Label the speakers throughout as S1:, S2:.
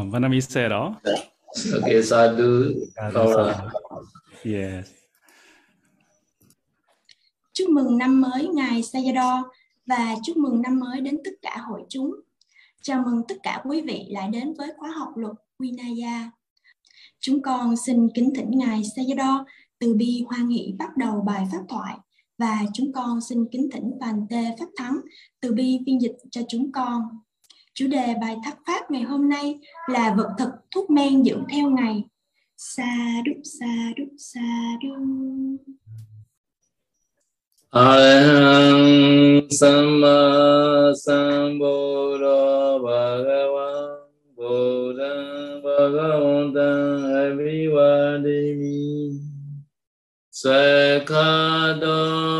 S1: Uh, Vanami said đó.
S2: Okay, sadhu.
S1: Sadhu. Yes.
S3: Chúc mừng năm mới Ngài Sayadaw và chúc mừng năm mới đến tất cả hội chúng. Chào mừng tất cả quý vị lại đến với khóa học luật Vinaya. Chúng con xin kính thỉnh Ngài Sayadaw từ bi hoan hỷ bắt đầu bài pháp thoại và chúng con xin kính thỉnh Bàn Tê Pháp Thắng từ bi phiên dịch cho chúng con. Chủ đề bài thắc pháp ngày hôm nay là vật thực thuốc men dưỡng theo ngày. Sa đúc sa đúc sa đúc.
S2: Arahang Samma Sambuddho Bhagavan Buddhang Bhagavantam Avivadimi Sakhato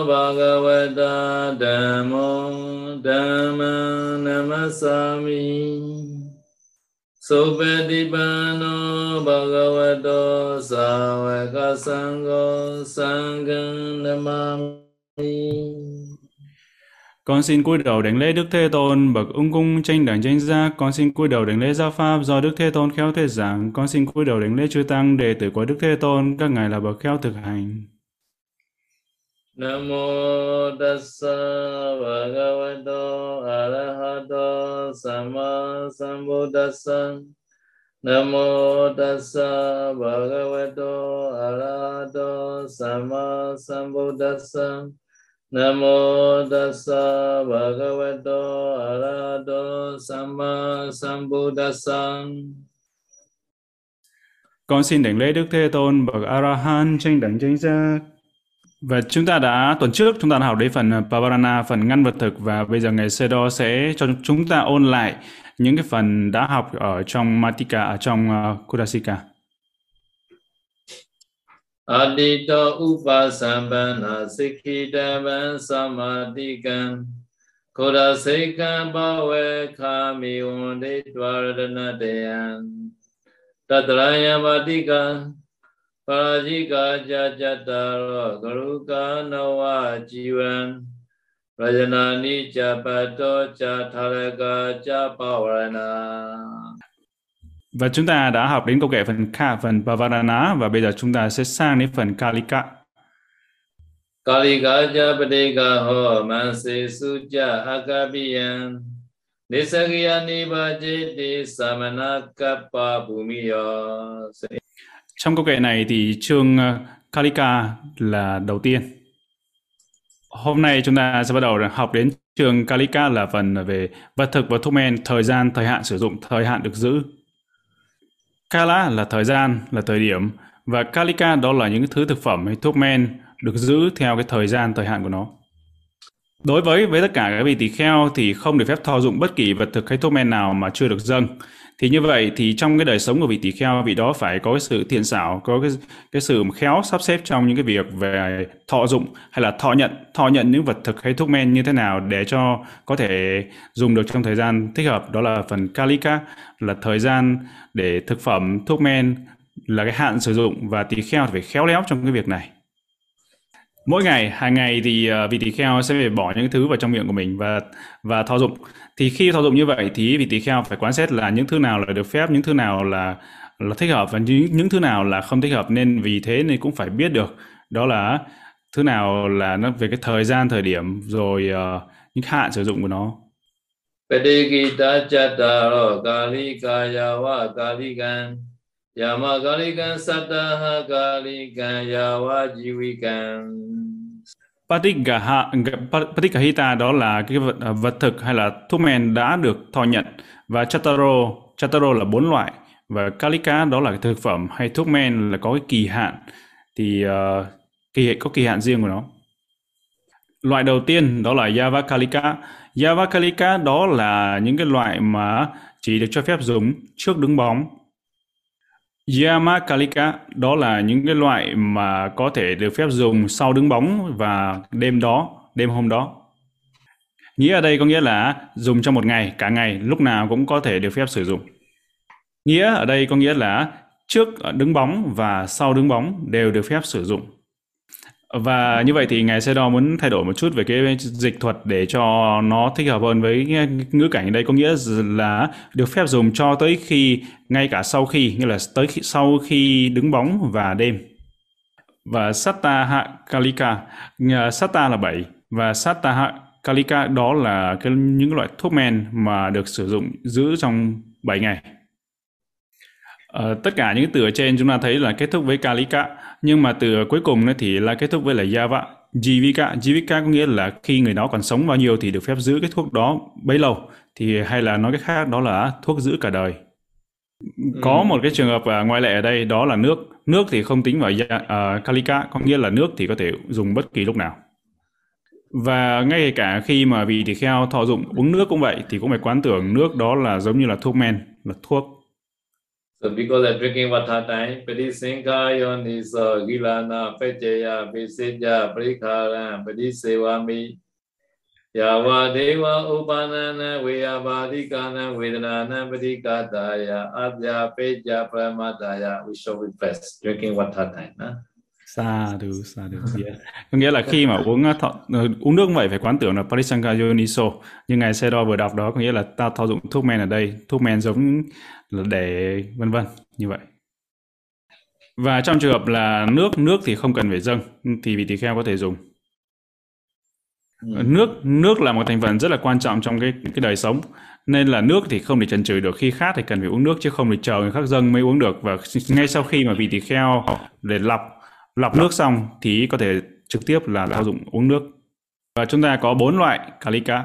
S2: Bhagavata Dhammo Dhamma Namasami Supetipano Bhagavato Sāvaka Sangho Sangham Namami
S1: Con xin cúi đầu đảnh lễ Đức Thế Tôn, bậc ung cung tranh đẳng tranh giác. Con xin cúi đầu đảnh lễ giáo pháp do Đức Thế Tôn khéo thuyết giảng. Con xin cúi đầu đảnh lễ chư tăng đệ tử của Đức Thế Tôn, các ngài là bậc khéo thực hành.
S2: Namo tassa bhagavato arahato sama sambuddhassa. Namo tassa bhagavato arahato sama sambuddhassa. Namo tassa bhagavato arahato sama sambuddhassa.
S1: Con xin đảnh lễ Đức Thế Tôn, bậc A-la-hán tranh đẳng tranh giác. Và chúng ta đã tuần trước chúng ta đã học đến phần ờ, Pavarana, phần ngăn vật thực và bây giờ ngày Sedo sẽ cho chúng ta ôn lại những cái phần đã học ở trong Matika, ở trong uh, Kudasika.
S2: Adito upasambana sikhidavan samadhikan Kudasikan bhawe kami undi dvaradanadeyan Tatraya madika Parajika jajataro garuka nawa jivan. Rajanani cha pato cha tharaka cha pavarana
S1: Và chúng ta đã học đến câu kệ phần Ka, phần Pavarana và bây giờ chúng ta sẽ sang đến phần Kalika.
S2: Kalika cha padeka ho manse suja akabiyan Nisagya nibajiti samana kappa bhumiyo
S1: trong câu kệ này thì chương ờ, Kalika là đầu tiên. Hôm nay chúng ta sẽ bắt đầu học đến chương Kalika là phần về vật thực và thuốc men, thời gian, thời hạn sử dụng, thời hạn được giữ. Kala là thời gian, là thời điểm và Kalika đó là những thứ thực phẩm hay thuốc men được giữ theo cái thời gian, thời hạn của nó. Đối với với tất cả các vị tỳ kheo thì không được phép thọ dụng bất kỳ vật thực hay thuốc men nào mà chưa được dâng. Thì như vậy thì trong cái đời sống của vị tỳ kheo vị đó phải có cái sự thiện xảo, có cái cái sự khéo sắp xếp trong những cái việc về thọ dụng hay là thọ nhận, thọ nhận những vật thực hay thuốc men như thế nào để cho có thể dùng được trong thời gian thích hợp. Đó là phần kalika là thời gian để thực phẩm, thuốc men là cái hạn sử dụng và tỳ kheo phải khéo léo trong cái việc này mỗi ngày hàng ngày thì uh, vị tỳ kheo sẽ phải bỏ những thứ vào trong miệng của mình và và thọ dụng. Thì khi thọ dụng như vậy thì vị tỳ kheo phải quan xét là những thứ nào là được phép những thứ nào là là thích hợp và những những thứ nào là không thích hợp. Nên vì thế nên cũng phải biết được đó là thứ nào là nó về cái thời gian thời điểm rồi uh, những hạn sử dụng của nó.
S2: Padikita chattaro kalikaya Yama kalikan sattaha kalikan yawa jivikan
S1: Patikgaha, đó là cái vật, ờ, vật thực hay là thuốc men đã được thọ nhận. Và Chataro, Chataro là bốn loại. Và Kalika đó là cái thực phẩm hay thuốc men là có cái kỳ hạn. Thì uh, kỳ có kỳ hạn riêng của nó. Loại đầu tiên đó là Yavakalika. Yavakalika đó là những cái loại mà chỉ được cho phép dùng trước đứng bóng. Yamakalika đó là những cái loại mà có thể được phép dùng sau đứng bóng và đêm đó, đêm hôm đó. Nghĩa ở đây có nghĩa là dùng trong một ngày, cả ngày, lúc nào cũng có thể được phép sử dụng. Nghĩa ở đây có nghĩa là trước đứng bóng và sau đứng bóng đều được phép sử dụng và như vậy thì ngài Sê-đo muốn thay đổi một chút về cái dịch thuật để cho nó thích hợp hơn với ngữ cảnh ở đây. Có nghĩa là được phép dùng cho tới khi ngay cả sau khi nghĩa là tới khi, sau khi đứng bóng và đêm. Và Satta Kalika ờ, Satta là 7 và Satta Kalika đó là cái, những loại thuốc men mà được sử dụng giữ trong 7 ngày. Uh, tất cả những từ ở trên chúng ta thấy là kết thúc với Kalika. Nhưng mà từ cuối cùng thì là kết thúc với là Yava Jivika Jivika có nghĩa là khi người đó còn sống bao nhiêu thì được phép giữ cái thuốc đó bấy lâu. Thì hay là nói cách khác đó là thuốc giữ cả đời. Có ừ. một cái trường hợp uh, ngoại lệ ở đây đó là nước. Nước thì không tính vào uh, Kalika có nghĩa là nước thì có thể dùng bất kỳ lúc nào. Và ngay cả khi mà vị tỳ kheo thọ dụng uống nước cũng vậy thì cũng phải quán tưởng nước đó là giống như là thuốc men là thuốc
S2: So because I'm drinking water time, Padisinka yoniso gilana pecheya piseja prikara padisewami Yava deva upanana veyavadikana vedanana padikataya adya peja pramadaya. We shall be blessed drinking water time. Huh?
S1: Sa du, sa du. Yeah. Có nghĩa là khi mà uống thọ, ờ, uống nước vậy phải quán tưởng là Parisanga Yoniso. Như ngài Sero vừa đọc đó có nghĩa là ta thọ dụng thuốc men ở đây, thuốc men giống để vân vân như vậy. Và trong trường hợp là nước nước thì không cần phải dâng thì vị tỳ kheo có thể dùng. Ừ. nước nước là một thành phần rất là quan trọng trong cái cái đời sống nên là nước thì không thể trần trừ được. Khi khát thì cần phải uống nước chứ không thể chờ người khác dâng mới uống được. Và ngay sau khi mà vị tỳ kheo để lọc lọc nước xong thì có thể trực tiếp là sử dụng uống nước. Và chúng ta có bốn loại kalika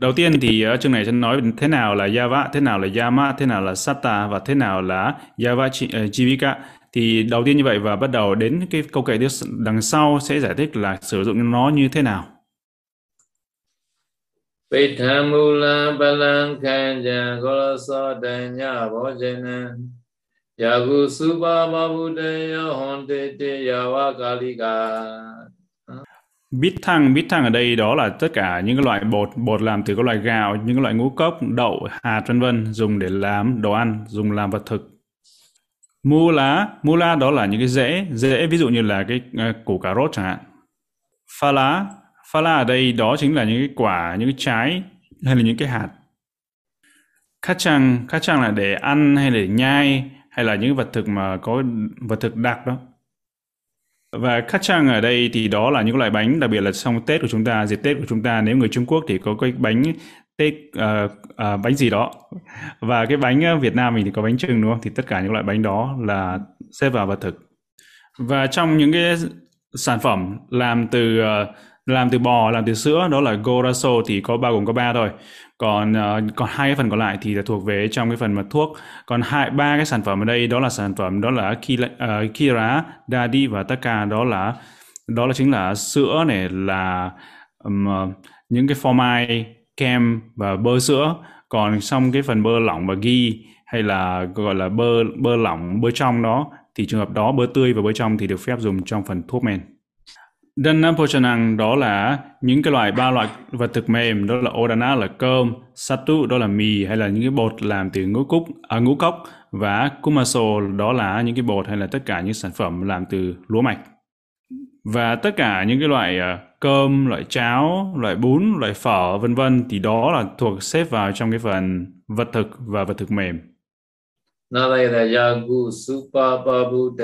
S1: Đầu tiên thì ở chương này sẽ nói thế nào là Java, thế nào là Yama, thế nào là Sata và thế nào là Java ờ, Jivika. Thì đầu tiên như vậy và bắt đầu đến cái câu kể đằng sau sẽ giải thích là sử dụng nó như thế nào.
S2: Pithamula balang kanja danya bojana Yagu supa babudeya honte te yawa kalika
S1: Bít thăng, bít thăng ở đây đó là tất cả những cái loại bột, bột làm từ các loại gạo, những cái loại ngũ cốc, đậu, hạt vân vân dùng để làm đồ ăn, dùng làm vật thực. Mu lá, mu lá đó là những cái rễ, rễ ví dụ như là cái uh, củ cà rốt chẳng hạn. Pha lá, pha lá ở đây đó chính là những cái quả, những cái trái hay là những cái hạt. Khát chăng, khát chăng là để ăn hay để nhai hay là những vật thực mà có vật thực đặc đó và kachang ở đây thì đó là những loại bánh đặc biệt là trong Tết của chúng ta, dịp Tết của chúng ta nếu người Trung Quốc thì có cái bánh Tết uh, uh, bánh gì đó và cái bánh ờ, Việt Nam mình thì có bánh trưng đúng không? Thì tất cả những loại bánh đó là xếp vào vật thực. Và trong những cái sản phẩm làm từ uh, làm từ bò, làm từ sữa đó là Goraso thì có bao gồm có ba thôi còn uh, còn hai cái phần còn lại thì là thuộc về trong cái phần mà thuốc. Còn hai ba cái sản phẩm ở đây đó là sản phẩm đó là Kira, uh, ờ, Kira Dadi và Taka. Đó là đó là chính là sữa này là um, những cái phô mai kem và bơ sữa. Còn xong cái phần bơ lỏng và ghi hay là gọi là bơ bơ lỏng bơ trong đó thì trường hợp đó bơ tươi và bơ trong thì được phép dùng trong phần thuốc men. Dana Pochanang đó là những cái loại ba loại vật thực mềm đó là Odana là cơm, Satu đó là mì hay là những cái bột làm từ ngũ cúc, à, ngũ cốc và Kumaso đó là những cái bột hay là tất cả những sản phẩm làm từ lúa mạch. Và tất cả những cái loại uh, cơm, loại cháo, loại bún, loại phở vân vân thì đó là thuộc xếp vào trong cái phần vật thực và vật thực mềm.
S2: Yagu Supapabu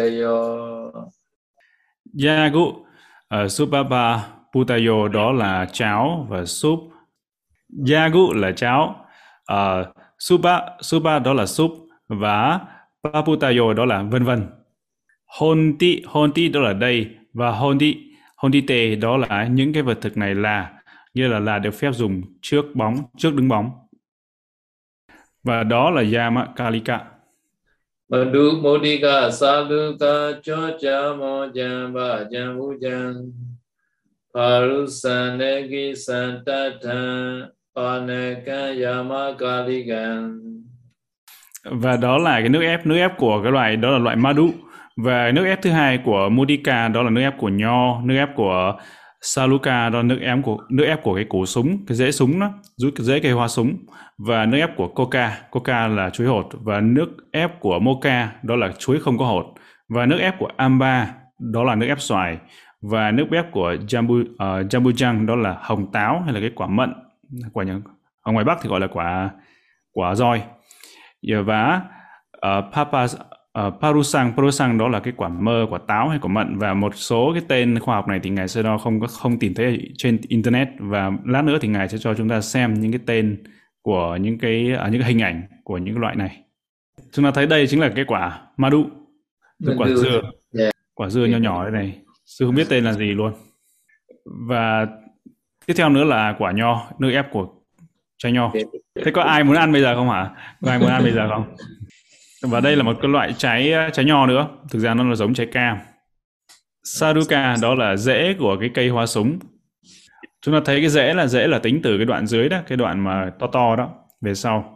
S1: Yagu Ờ, uh, Supapa Putayo đó là cháo và súp. Yagu là cháo. Uh, supa, supa đó là súp và Paputayo đó là vân vân. Honti, honti đó là đây và honti, hontite đó là những cái vật thực này là như là là được phép dùng trước bóng, trước đứng bóng. Và đó là Yama Kalika.
S2: Madu Modika Saluka Chocha Mojan Vajan Vujan Parusanegi Santatan Panaka Yamakaligan
S1: Và đó là cái nước ép, nước ép của cái loại đó là loại Madu và nước ép thứ hai của Mudika đó là nước ép của nho, nước ép của Saluka đó là nước ép của nước ép của cái củ súng, cái rễ súng đó, rút cái rễ cây hoa súng và nước ép của Coca, Coca là chuối hột và nước ép của Mocha đó là chuối không có hột. Và nước ép của Amba đó là nước ép xoài. Và nước ép của jambu ờ, uh, jambujang đó là hồng táo hay là cái quả mận. Quả những ở ngoài Bắc thì gọi là quả quả roi. Và ờ, uh, papa uh, parusang parusang đó là cái quả mơ quả táo hay quả mận. Và một số cái tên khoa học này thì ngài sẽ đo không có không tìm thấy trên internet. Và lát nữa thì ngài sẽ cho chúng ta xem những cái tên của những cái uh, những cái hình ảnh của những loại này. Chúng ta thấy đây chính là cái quả madu quả dưa quả dưa nhỏ nhỏ đây này. Sư không biết tên là gì luôn. Và tiếp theo nữa là quả nho nước ép của trái nho. Thế có ai muốn ăn bây giờ không hả? Có ai muốn ăn bây giờ không và đây là một cái loại trái ờ, trái nho nữa. Thực ra nó là giống trái cam. Saruka đó là rễ của cái cây hoa súng. Chúng ta thấy cái rễ là rễ là tính từ cái đoạn dưới đó cái đoạn mà to to đó về sau.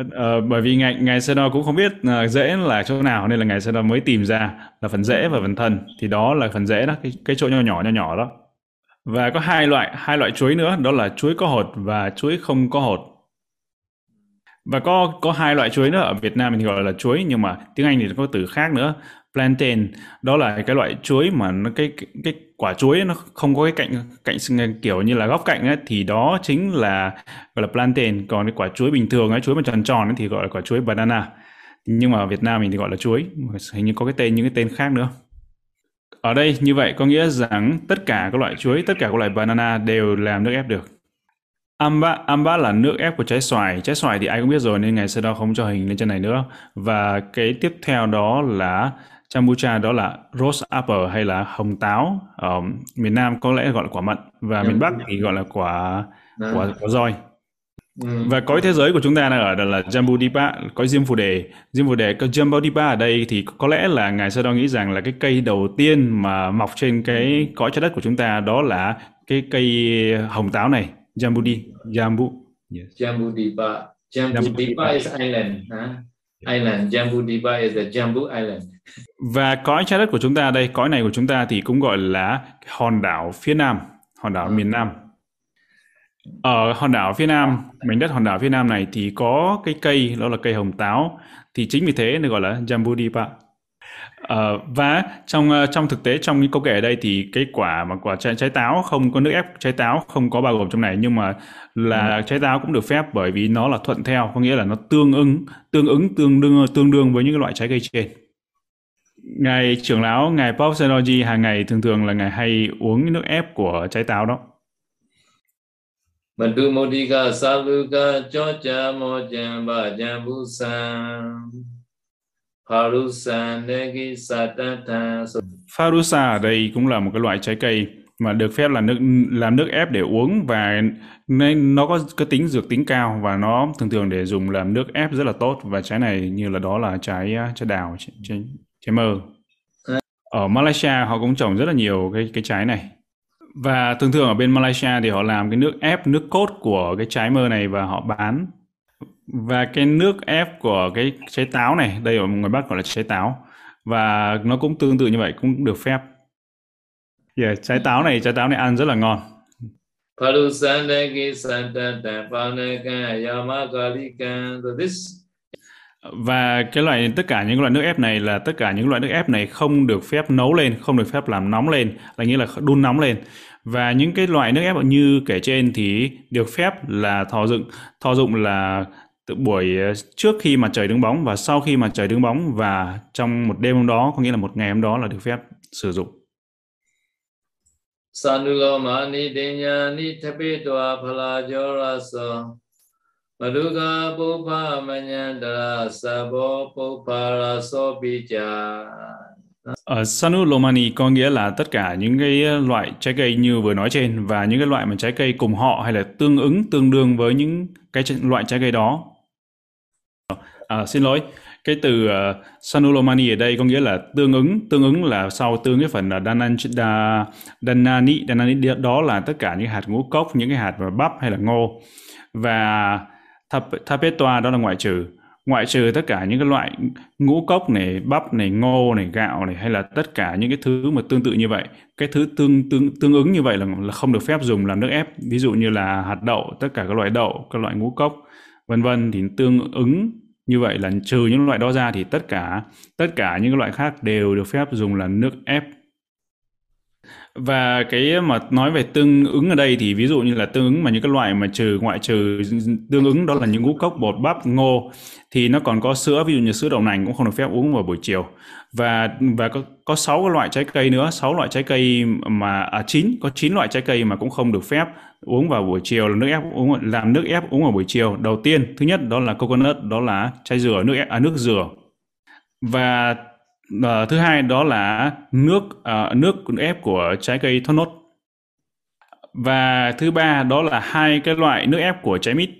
S1: Uh, bởi vì ngài ngài Seno cũng không biết uh, rễ là chỗ nào nên là ngài Seno mới tìm ra là phần rễ và phần thân. Thì đó là phần rễ đó cái cái chỗ nhỏ nhỏ nhỏ nhỏ đó. Và có hai loại hai loại chuối nữa đó là chuối có hột và chuối không có hột và có có hai loại chuối nữa. Ở Việt Nam mình gọi là chuối nhưng mà tiếng Anh thì có từ khác nữa. Plantain. Đó là cái loại chuối mà nó cái cái, cái quả chuối nó không có cái cạnh cạnh kiểu như là góc cạnh ấy, thì đó chính là gọi là plantain. Còn cái quả chuối bình thường ấy chuối mà tròn tròn ấy, thì gọi là quả chuối banana. Nhưng mà ở Việt Nam mình thì gọi là chuối. Hình như có cái tên những cái tên khác nữa. Ở đây như vậy có nghĩa rằng tất cả các loại chuối tất cả các loại banana đều làm nước ép được. Amba, amba là nước ép của trái xoài. Trái xoài thì ai cũng biết rồi nên ngày sau đó không cho hình lên trên này nữa. Và cái tiếp theo đó là Chambucha đó là rose apple hay là hồng táo. Ở miền Nam có lẽ gọi là quả mận và miền Bắc thì gọi là quả quả, quả roi. Ừ. Và cõi thế giới của chúng ta đang ở là Jambudipa, cõi Diêm Phù Đề. Diêm Phù Đề, cái Jambudipa ở đây thì có lẽ là Ngài Sơ Đo nghĩ rằng là cái cây đầu tiên mà mọc trên cái cõi trái đất của chúng ta đó là cái cây hồng táo này, Jambudi, Jambu.
S2: Yes. Jambudipa. Jambudipa is island. Huh? Island. Jambudipa is the Jambu Island.
S1: Và cõi trái đất của chúng ta đây, cõi này của chúng ta thì cũng gọi là hòn đảo phía Nam, hòn đảo ừ. miền Nam ở hòn đảo phía Nam, mảnh đất hòn đảo phía Nam này thì có cái cây đó là cây hồng táo thì chính vì thế nó gọi là Jambudipa. Uh, và trong uh, trong thực tế trong những câu kể ở đây thì cái quả mà quả trái, trái táo không có nước ép trái táo không có bao gồm trong này nhưng mà là ừ. trái táo cũng được phép bởi vì nó là thuận theo có nghĩa là nó tương ứng tương ứng tương đương tương đương với những cái loại trái cây trên. Ngài trưởng lão ngài Pop Senoji hàng ngày thường thường là ngài hay uống nước ép của trái táo đó.
S2: Madhu Modika Saluka Chocha Mojan Bajan Busan
S1: Pharusa ở đây cũng là một cái loại trái cây mà được phép là nước làm nước ép để uống và nên nó có cái tính dược tính cao và nó thường thường để dùng làm nước ép rất là tốt. Và trái này như là đó là trái à, trái đào trái, trái mơ. Ở Malaysia họ cũng trồng rất là nhiều cái cái trái này. Và thường thường ở bên Malaysia thì họ làm cái nước ép nước cốt của cái trái mơ này và họ bán và cái nước ép của cái trái táo này đây ở người Bắc gọi là trái táo. Và nó cũng tương tự như vậy cũng được phép. Yeah, trái táo này trái táo này ăn rất là ngon. Và cái loại tất cả những loại nước ép này là tất cả những loại nước ép này không được phép nấu lên không được phép làm nóng lên là nghĩa là đun nóng lên. Và những cái loại nước ép như kể trên thì được phép là thọ dụng. Thọ dụng là từ buổi ờ, trước khi mà trời đứng bóng và sau khi mà trời đứng bóng và trong một đêm hôm đó có nghĩa là một ngày hôm đó là được phép sử dụng.
S2: Sanulomani Dinyani Tapitwa Phalajorasa Maduga Pupa Manyandara Sabo Pupa Raso Bija
S1: ở Sanu Lomani có nghĩa là tất cả những cái loại trái cây như vừa nói trên và những cái loại mà trái cây cùng họ hay là tương ứng tương đương với những cái loại trái cây đó. À, xin lỗi, cái từ ờ, uh, Sanulomani ở đây có nghĩa là tương ứng, tương ứng là sau tương cái phần là danan, da, danani, danani đó là tất cả những hạt ngũ cốc, những cái hạt mà bắp hay là ngô. Và thap, tapetoa đó là ngoại trừ. Ngoại trừ tất cả những cái loại ngũ cốc này bắp này ngô này gạo này hay là tất cả những cái thứ mà tương tự như vậy. Cái thứ tương tương tương ứng như vậy là là không được phép dùng làm nước ép. Ví dụ như là hạt đậu tất cả các loại đậu các loại ngũ cốc vân vân thì tương ứng như vậy là trừ những loại đó ra thì tất cả tất cả những loại khác đều được phép dùng là nước ép và cái mà nói về tương ứng ở đây thì ví dụ như là tương ứng mà những cái loại mà trừ ngoại trừ tương ứng đó là những ngũ cốc bột bắp ngô thì nó còn có sữa ví dụ như sữa đậu nành cũng không được phép uống vào buổi chiều. Và và có có sáu cái loại trái cây nữa sáu loại trái cây mà à chín có chín loại trái cây mà cũng không được phép uống vào buổi chiều là nước ép uống làm nước ép uống vào buổi chiều. Đầu tiên thứ nhất đó là coconut đó là trái dừa nước ép, à, nước dừa. Và uh, thứ hai đó là nước uh, nước ép của trái cây thốt nốt và thứ ba đó là hai cái loại nước ép của trái mít.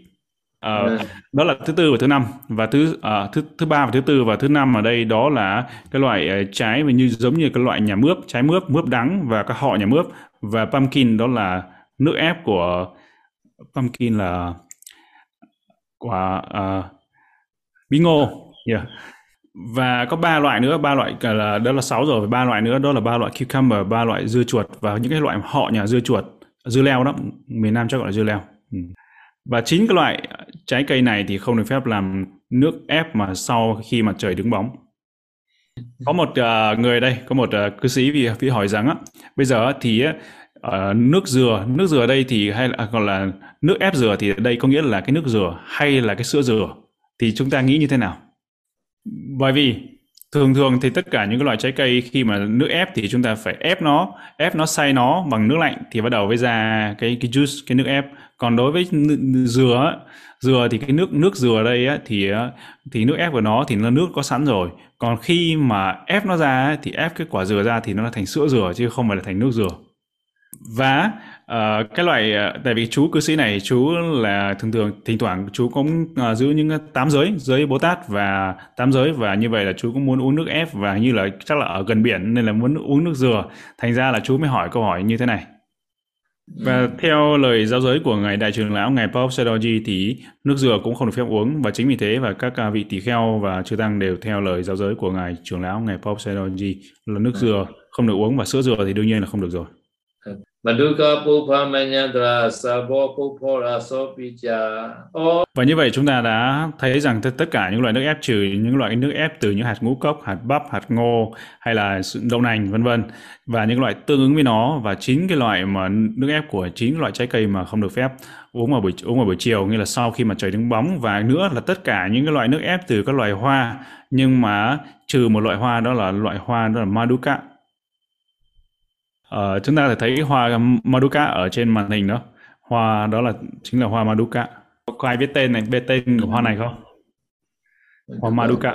S1: Uh, đó là thứ tư và thứ năm. Và thứ uh, thứ thứ ba và thứ tư và thứ năm ở đây đó là cái loại trái mà như giống như cái loại nhà mướp trái mướp mướp đắng và các họ nhà mướp. Và pumpkin đó là nước ép của pumpkin là quả uh, bí ngô yeah và có ba loại nữa ba loại là đó là sáu rồi ba loại nữa đó là ba loại cucumber ba loại dưa chuột và những cái loại họ nhà dưa chuột dưa leo đó miền Nam chắc gọi là dưa leo. Ừ. và chính cái loại trái cây này thì không được phép làm nước ép mà sau khi mà trời đứng bóng. Có một uh, người đây có một uh, cư sĩ vì, vì hỏi rằng á bây giờ thì uh, nước dừa nước dừa đây thì hay là à, còn là nước ép dừa thì đây có nghĩa là cái nước dừa hay là cái sữa dừa? Thì chúng ta nghĩ như thế nào? Bởi vì thường thường thì tất cả những cái loại trái cây khi mà nước ép thì chúng ta phải ép nó ép nó xay nó bằng nước lạnh thì bắt đầu mới ra cái cái juice cái nước ép. Còn đối với dừa dừa thì cái nước nước dừa đây á, thì thì nước ép của nó thì nó nước có sẵn rồi. Còn khi mà ép nó ra thì ép cái quả dừa ra thì nó là thành sữa dừa chứ không phải là thành nước dừa và uh, cái loại uh, tại vì chú cư sĩ này chú là thường thường thỉnh thoảng chú cũng uh, giữ những tám giới giới bồ tát và tám giới và như vậy là chú cũng muốn uống nước ép và như là chắc là ở gần biển nên là muốn uống nước dừa thành ra là chú mới hỏi câu hỏi như thế này và ừ. theo lời giáo giới của ngài đại trưởng lão ngài Paul Sedoji thì nước dừa cũng không được phép uống và chính vì thế và các vị tỷ kheo và chư tăng đều theo lời giáo giới của ngài trưởng lão ngài Paul Sedoji là nước ừ. dừa không được uống và sữa dừa thì đương nhiên là không được rồi. Maduka Pupamanyandra Sabo Pupora Sopicha và như vậy chúng ta đã thấy rằng tất cả những loại nước ép trừ những loại nước ép từ những hạt ngũ cốc, hạt bắp, hạt ngô hay là đậu nành vân vân. Và những loại tương ứng với nó và chín cái loại mà nước ép của chín loại trái cây mà không được phép uống vào buổi uống vào buổi chiều như là sau khi mà trời đứng bóng. Và nữa là tất cả những cái loại nước ép từ các loài hoa nhưng mà trừ một loại hoa đó là loại hoa đó là Maduka Uh, chúng ta thể thấy hoa Maduka ở trên màn hình đó. Hoa đó là chính là hoa Maduka. Có ai biết tên này, biết tên của hoa này không? Hoa Maduka.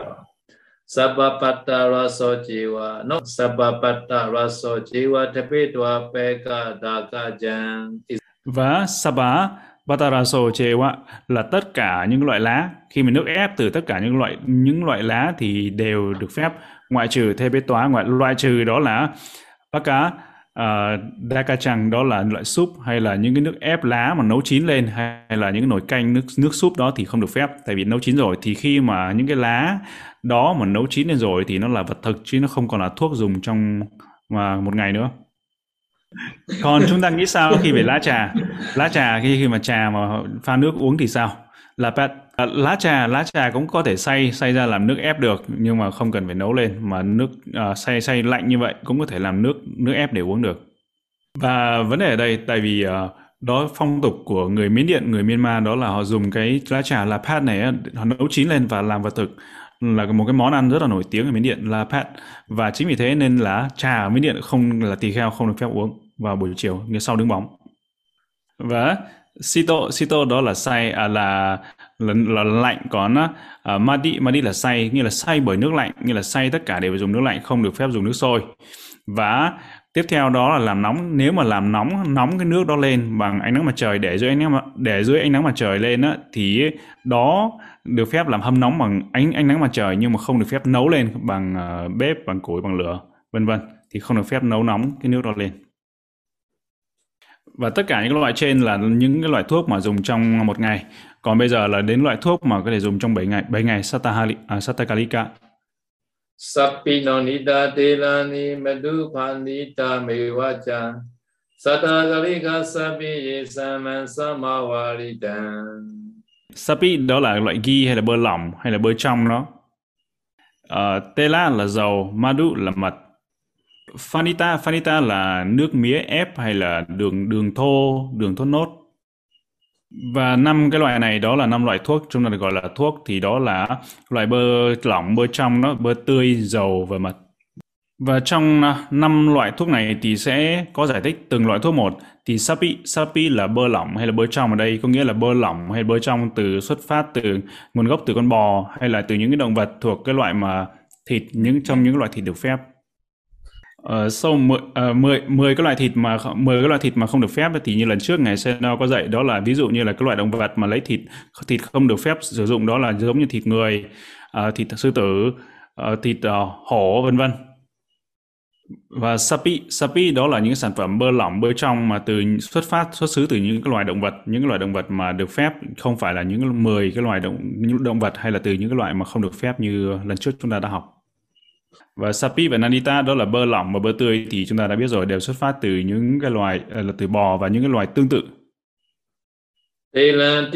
S1: Sabapata raso jiwa no sabapata raso jiwa tapitwa peka daka jan và Sabha Bataraso Chewa là tất cả những loại lá khi mình nước ép từ tất cả những loại những loại lá thì đều được phép ngoại trừ thê bế tóa ngoại loại trừ đó là Baka uh, ờ, dakachang đó là loại súp hay là những cái nước ép lá mà nấu chín lên hay là những cái nồi canh nước nước súp đó thì không được phép tại vì nấu chín rồi. Thì khi mà những cái lá đó mà nấu chín lên rồi thì nó là vật thực chứ nó không còn là thuốc dùng trong mà một ngày nữa. Còn chúng ta nghĩ sao khi về lá trà? Lá trà khi khi mà trà mà pha nước uống thì sao? Là pet À, lá trà lá trà cũng có thể xay xay ra làm nước ép được nhưng mà không cần phải nấu lên mà nước uh, xay xay lạnh như vậy cũng có thể làm nước nước ép để uống được. Và vấn đề ở đây tại vì uh, đó phong tục của người Miến Điện người Myanmar đó là họ dùng cái lá trà là pat này họ nấu chín lên và làm vào thực là một cái món ăn rất là nổi tiếng ở Miến Điện là pat và chính vì thế nên là trà ở Miến Điện không là tỳ kheo không được phép uống vào buổi chiều như sau đứng bóng. Và sito sito đó là xay à, là là, là lạnh còn uh, à, madi madi là say như là say bởi nước lạnh như là say tất cả đều phải dùng nước lạnh không được phép dùng nước sôi. Và tiếp theo đó là làm nóng nếu mà làm nóng nóng cái nước đó lên bằng ánh nắng mặt trời để dưới ánh nắng để dưới ánh nắng mặt trời lên á thì đó được phép làm hâm nóng bằng ánh ánh nắng mặt trời nhưng mà không được phép nấu lên bằng uh, bếp bằng củi bằng lửa vân vân. Thì không được phép nấu nóng cái nước đó lên và tất cả những loại trên là những cái loại thuốc mà dùng trong một ngày còn bây giờ là đến loại thuốc mà có thể dùng trong 7 ngày 7 ngày Satahali, à, Satakalika Sapinonita Telani Medupanita Mevacha Satakalika Sapi Saman Samavaritan Sapi đó là loại ghi hay là bơ lỏng hay là bơ trong đó. Uh, tela là dầu, madu là mật. Fanita, Fanita là nước mía ép hay là đường đường thô, đường thốt nốt. Và năm cái loại này đó là năm loại thuốc chúng ta được gọi là thuốc thì đó là loại bơ lỏng, bơ trong đó, bơ tươi, dầu và mật. Và trong à, năm loại thuốc này thì sẽ có giải thích từng loại thuốc một. Thì sapi, sapi là bơ lỏng hay là bơ trong ở đây có nghĩa là bơ lỏng hay bơ trong từ xuất phát từ nguồn gốc từ con bò hay là từ những cái động vật thuộc cái loại mà thịt những trong những loại thịt được phép. Uh, sau 10, uh, 10, 10 cái loại thịt mà 10 cái loại thịt mà không được phép thì như lần trước ngày Seno có dạy đó là ví dụ như là cái loại động vật mà lấy thịt thịt không được phép sử dụng đó là giống như thịt người, uh, thịt sư tử, uh, thịt uh, hổ vân vân. Và sapi sapi đó là những sản phẩm bơ lỏng bơ trong mà từ xuất phát xuất xứ từ những cái loài động vật những cái loài động vật mà được phép không phải là những 10 cái loài động những động vật hay là từ những cái loại mà không được phép như lần trước chúng ta đã học. Và sapi và nanita đó là bơ lỏng và bơ tươi thì chúng ta đã biết rồi đều xuất phát từ những cái loài à, là từ bò và những cái loài tương tự.
S2: Tê la